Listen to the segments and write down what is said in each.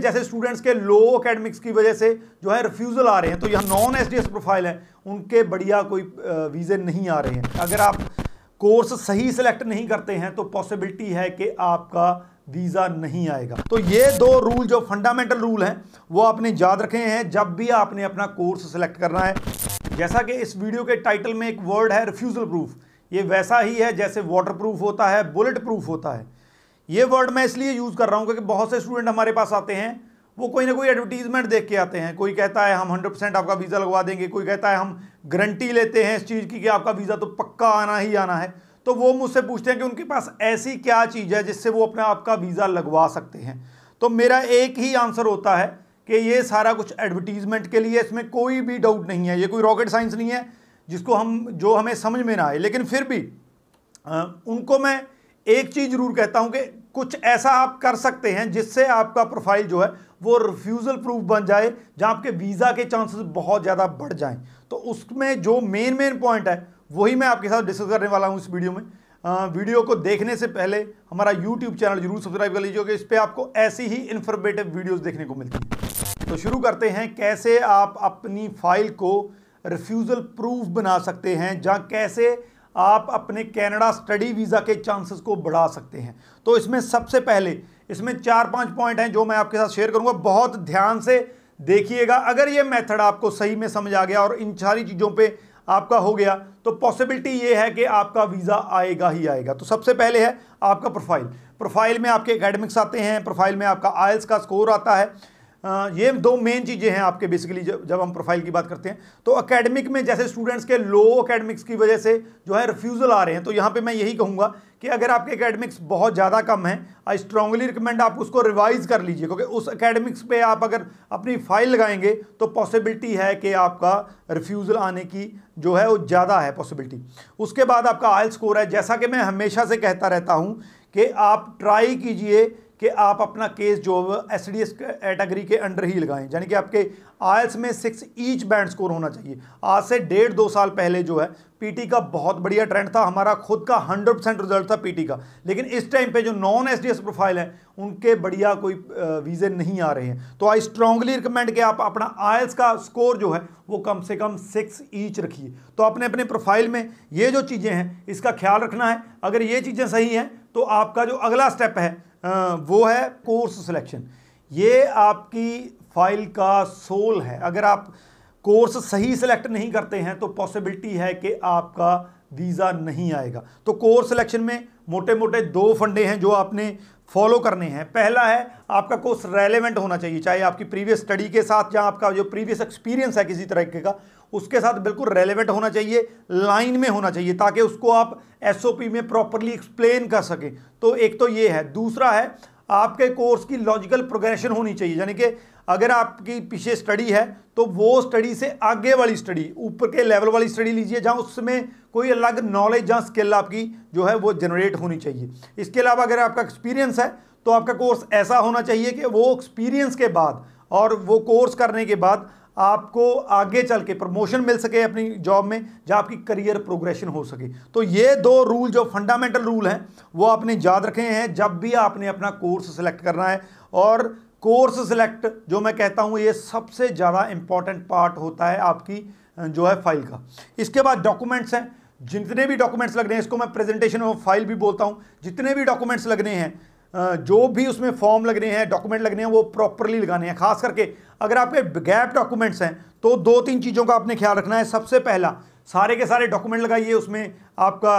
जैसे स्टूडेंट्स के लो एकेडमिक्स की वजह से जो है रिफ्यूज़ल आ रहे हैं तो यहाँ नॉन एसडीएस प्रोफ़ाइल है, उनके बढ़िया कोई वीज़े नहीं आ रहे हैं। अगर आप कोर्स सही सेलेक्ट नहीं करते हैं तो पॉसिबिलिटी है कि आपका वीज़ा नहीं आएगा। तो ये दो रूल जो फंडामेंटल रूल हैं, वो आपने याद रखे हैं, जब भी आपने अपना कोर्स सेलेक्ट करना है। जैसा कि इस वीडियो के टाइटल में एक वर्ड है रिफ्यूज़ल प्रूफ ये वैसा ही है जैसे वाटर प्रूफ होता है बुलेट प्रूफ होता है। ये वर्ड मैं इसलिए यूज़ कर रहा हूँ क्योंकि बहुत से स्टूडेंट हमारे पास आते हैं वो कोई ना कोई एडवर्टीजमेंट देख के आते हैं। कोई कहता है हम 100 परसेंट आपका वीज़ा लगवा देंगे। कोई कहता है हम गारंटी लेते हैं इस चीज़ की कि आपका वीज़ा तो पक्का आना ही आना है। तो वो मुझसे पूछते हैं कि उनके पास ऐसी क्या चीज़ है जिससे वो अपना आपका वीज़ा लगवा सकते हैं? तो मेरा एक ही आंसर होता है कि ये सारा कुछ एडवर्टीजमेंट के लिए इसमें कोई भी डाउट नहीं है। ये कोई रॉकेट साइंस नहीं है जिसको हम जो हमें समझ में ना आए। लेकिन फिर भी आ, उनको मैं एक चीज़ ज़रूर कहता हूँ कि कुछ ऐसा आप कर सकते हैं जिससे आपका प्रोफ़ाइल जो है वो रिफ्यूज़ल प्रूफ बन जाए जहाँ आपके वीज़ा के चांसेस बहुत ज़्यादा बढ़ जाएँ। तो उसमें जो मेन मेन पॉइंट है वही मैं आपके साथ डिस्कस करने वाला हूँ इस वीडियो में। आ, वीडियो को देखने से पहले हमारा यूट्यूब चैनल ज़रूर सब्सक्राइब कर लीजिए इस पर आपको ऐसी ही इन्फॉर्मेटिव वीडियोज़ देखने को मिलती हैं। तो शुरू करते हैं कैसे आप अपनी फ़ाइल को रिफ्यूज़ल प्रूफ बना सकते हैं जहाँ कैसे आप अपने कनाडा स्टडी वीज़ा के चांसेस को बढ़ा सकते हैं। तो इसमें सबसे पहले, इसमें चार पाँच पॉइंट हैं जो मैं आपके साथ शेयर करूँगा। बहुत ध्यान से देखिएगा। अगर ये मेथड आपको सही में समझ आ गया और इन सारी चीज़ों पे आपका हो गया तो पॉसिबिलिटी ये है कि आपका वीज़ा आएगा ही आएगा। तो सबसे पहले है आपका प्रोफ़ाइल प्रोफ़ाइल में आपके एकेडमिक्स आते हैं प्रोफ़ाइल में आपका आयल्स का स्कोर आता है। ये दो मेन चीज़ें हैं आपके बेसिकली जब जब हम प्रोफ़ाइल की बात करते हैं। तो अकेडमिक में जैसे स्टूडेंट्स के लो अकेडमिक्स की वजह से जो है रिफ्यूज़ल आ रहे हैं तो यहाँ पे मैं यही कहूँगा कि अगर आपके एकेडमिक्स बहुत ज़्यादा कम हैं आई स्ट्रांगली रिकमेंड आप उसको रिवाइज कर लीजिए। क्योंकि उस अकेडमिक्स पे आप अगर अपनी फ़ाइल लगाएँगे तो पॉसिबिलिटी है कि आपका रिफ्यूज़ल आने की जो है वो ज़्यादा है पॉसिबिलिटी उसके बाद आपका आयल स्कोर है। जैसा कि मैं हमेशा से कहता रहता हूँ कि आप ट्राई कीजिए कि आप अपना केस जो एस डी एस कैटेगरी के अंडर ही लगाएँ। यानी कि आपके आयल्स में सिक्स ईच बैंड स्कोर होना चाहिए। आज से डेढ़ दो साल पहले जो है पीटी का बहुत बढ़िया ट्रेंड था। हमारा खुद का हंड्रेड परसेंट रिज़ल्ट था पीटी का। लेकिन इस टाइम पे जो non S D S profile है, उनके बढ़िया कोई वीज़े नहीं आ रहे हैं। तो आई स्ट्रांगली रिकमेंड कि आप अपना आयल्स का स्कोर जो है, वो कम से कम सिक्स ईच रखिए। तो अपने अपने प्रोफ़ाइल में ये जो चीज़ें हैं, इसका ख्याल रखना है। अगर ये चीज़ें सही हैं तो आपका जो अगला स्टेप है वो है कोर्स सिलेक्शन ये आपकी फ़ाइल का सोल है. अगर आप कोर्स सही सिलेक्ट नहीं करते हैं तो पॉसिबिलिटी है कि आपका वीज़ा नहीं आएगा. तो कोर्स सिलेक्शन में मोटे मोटे दो फंडे हैं जो आपने फॉलो करने हैं. पहला है, आपका कोर्स रेलेवेंट होना चाहिए, चाहे आपकी प्रीवियस स्टडी के साथ या आपका जो प्रीवियस एक्सपीरियंस है किसी तरीके का उसके साथ बिल्कुल रेलेवेंट होना चाहिए लाइन में होना चाहिए, ताकि उसको आप एसओपी में प्रॉपरली एक्सप्लेन कर सकें। तो एक तो ये है। दूसरा है, आपके कोर्स की लॉजिकल प्रोग्रेशन होनी चाहिए। यानी कि अगर आपकी पीछे स्टडी है तो वो स्टडी से आगे वाली स्टडी ऊपर के लेवल वाली स्टडी लीजिए, जहाँ उसमें कोई अलग नॉलेज जहाँ स्किल आपकी जो है वो जनरेट होनी चाहिए। इसके अलावा अगर आपका एक्सपीरियंस है तो आपका कोर्स ऐसा होना चाहिए कि वो एक्सपीरियंस के बाद और वो कोर्स करने के बाद आपको आगे चल के प्रमोशन मिल सके अपनी जॉब में, जहाँ आपकी करियर प्रोग्रेशन हो सके। तो ये दो रूल, जो फंडामेंटल रूल हैं, वो आपने याद रखे हैं, जब भी आपने अपना कोर्स सेलेक्ट करना है। और कोर्स सेलेक्ट, जो मैं कहता हूँ, ये सबसे ज़्यादा इंपॉर्टेंट पार्ट होता है आपकी जो है फ़ाइल का। इसके बाद डॉक्यूमेंट्स हैं। जितने भी डॉक्यूमेंट्स लगने हैं, इसको मैं प्रेजेंटेशन ऑफ़ फ़ाइल भी बोलता हूँ, जितने भी डॉक्यूमेंट्स लगने हैं जो भी उसमें फॉर्म लगने हैं डॉक्यूमेंट लगने हैं, वो प्रॉपरली लगाने हैं। खास करके अगर आपके गैप डॉक्यूमेंट्स हैं तो दो तीन चीज़ों का आपने ख्याल रखना है। सबसे पहला, सारे के सारे डॉक्यूमेंट लगाइए उसमें। आपका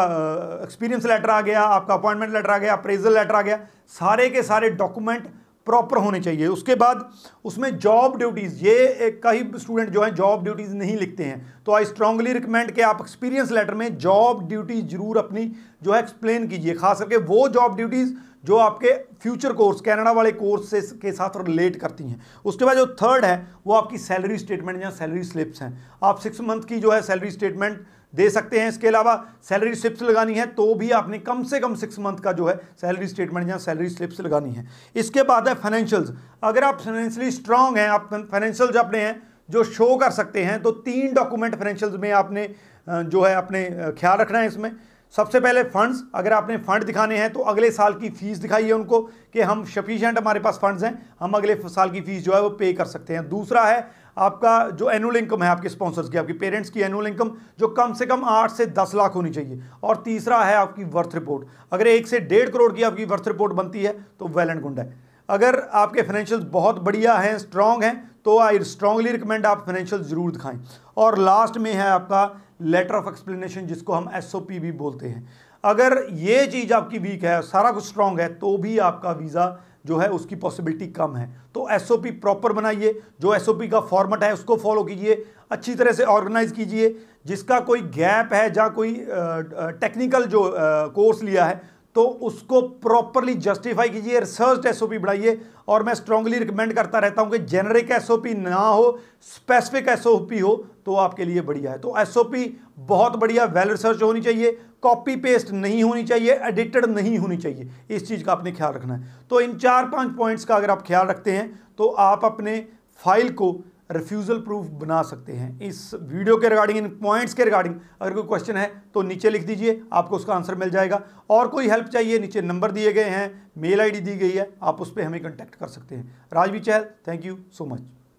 एक्सपीरियंस लेटर आ गया, आपका अपॉइंटमेंट लेटर आ गया अप्रेजल लेटर आ गया। सारे के सारे डॉक्यूमेंट प्रॉपर होने चाहिए। उसके बाद उसमें जॉब ड्यूटीज़ ये एक कई स्टूडेंट जो हैं जॉब ड्यूटीज़ नहीं लिखते हैं। तो आई स्ट्रांगली रिकमेंड कि आप एक्सपीरियंस लेटर में जॉब ड्यूटीज़ ज़रूर अपनी जो है एक्सप्लेन कीजिए। खास करके वो जॉब ड्यूटीज़ जो आपके फ्यूचर कोर्स कैनेडा वाले कोर्स से, के साथ रिलेट करती हैं। उसके बाद जो थर्ड है, वो आपकी सैलरी स्टेटमेंट या सैलरी स्लिप्स हैं। आप सिक्स मंथ की जो है सैलरी स्टेटमेंट दे सकते हैं। इसके अलावा सैलरी स्लिप्स लगानी है तो भी आपने कम से कम सिक्स मंथ का जो है सैलरी स्टेटमेंट या सैलरी स्लिप्स लगानी है। इसके बाद है फाइनेंशियल्स अगर आप फाइनेंशियली स्ट्रांग हैं, आप फाइनेंशियल अपने हैं, जो शो कर सकते हैं तो तीन डॉक्यूमेंट फाइनेंशियल्स में आपने जो है अपने ख्याल रखना है इसमें। सबसे पहले फंड्स अगर आपने फंड दिखाने हैं तो अगले साल की फ़ीस दिखाइए उनको कि हम सफिशिएंट हमारे पास फंड्स हैं, हम अगले साल की फ़ीस जो है वो पे कर सकते हैं। दूसरा है, आपका जो एनुअल इनकम है आपके स्पॉन्सर्स की, आपकी पेरेंट्स की एनुअल इनकम जो कम से कम आठ से दस लाख होनी चाहिए। और तीसरा है आपकी वर्थ रिपोर्ट अगर एक से डेढ़ करोड़ की आपकी वर्थ रिपोर्ट बनती है तो वेल एंड गुंड है। अगर आपके फाइनेंशियल बहुत बढ़िया हैं स्ट्रांग हैं तो आई स्ट्रांगली रिकमेंड आप फाइनेंशियल ज़रूर दिखाएँ। और लास्ट में है आपका लेटर ऑफ़ एक्सप्लेनेशन जिसको हम एसओपी भी बोलते हैं। अगर ये चीज़ आपकी वीक है, सारा कुछ स्ट्रांग है तो भी आपका वीज़ा जो है, उसकी पॉसिबिलिटी कम है। तो एसओपी प्रॉपर बनाइए। जो एसओपी का फॉर्मेट है, उसको फॉलो कीजिए। अच्छी तरह से ऑर्गेनाइज कीजिए। जिसका कोई गैप है, या कोई टेक्निकल जो कोर्स लिया है तो उसको प्रॉपरली जस्टिफाई कीजिए रिसर्च एसओपी बढ़ाइए। और मैं स्ट्रांगली रिकमेंड करता रहता हूँ कि जेनरिक एसओपी ना हो स्पेसिफिक एसओपी हो तो आपके लिए बढ़िया है। तो एसओपी बहुत बढ़िया वेल रिसर्च होनी चाहिए कॉपी पेस्ट नहीं होनी चाहिए एडिटेड नहीं होनी चाहिए। इस चीज़ का आपने ख्याल रखना है। तो इन चार पाँच पॉइंट्स का अगर आप ख्याल रखते हैं तो आप अपने फ़ाइल को रिफ्यूज़ल प्रूफ बना सकते हैं। इस वीडियो के रिगार्डिंग इन पॉइंट्स के रिगार्डिंग अगर कोई क्वेश्चन है तो नीचे लिख दीजिए, आपको उसका आंसर मिल जाएगा। और कोई हेल्प चाहिए, नीचे नंबर दिए गए हैं मेल आईडी दी गई है, आप उस पर हमें कॉन्टैक्ट कर सकते हैं। Rajvi Chahal thank you so much